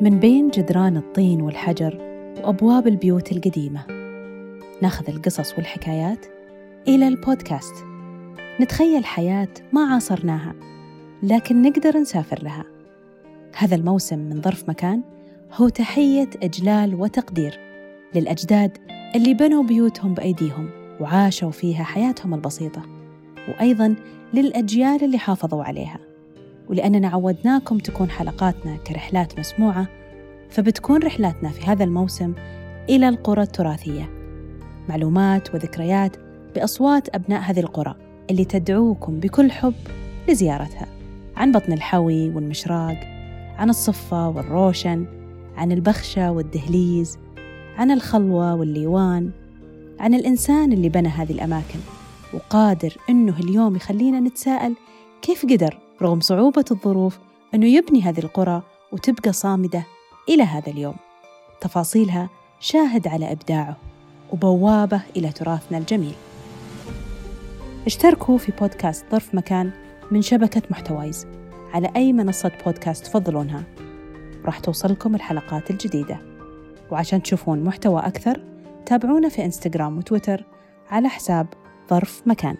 من بين جدران الطين والحجر وأبواب البيوت القديمة. ناخذ القصص والحكايات إلى البودكاست. نتخيل حياة ما عاصرناها لكن نقدر نسافر لها. هذا الموسم من ظرف مكان هو تحية إجلال وتقدير للأجداد اللي بنوا بيوتهم بأيديهم وعاشوا فيها حياتهم البسيطة وأيضا للأجيال اللي حافظوا عليها. ولأننا عودناكم تكون حلقاتنا كرحلات مسموعة فبتكون رحلاتنا في هذا الموسم إلى القرى التراثية. معلومات وذكريات بأصوات أبناء هذه القرى اللي تدعوكم بكل حب لزيارتها. عن بطن الحوي والمشراق عن الصفة والروشن عن البخشة والدهليز عن الخلوة والليوان عن الإنسان اللي بنى هذه الأماكن وقادر إنه اليوم يخلينا نتساءل كيف قدر رغم صعوبة الظروف أنه يبني هذه القرى وتبقى صامدة إلى هذا اليوم. تفاصيلها شاهد على إبداعه وبوابة إلى تراثنا الجميل. اشتركوا في بودكاست ظرف مكان من شبكة محتوايز على أي منصة بودكاست تفضلونها. راح توصلكم الحلقات الجديدة. وعشان تشوفون محتوى أكثر تابعونا في إنستغرام وتويتر على حساب ظرف مكان.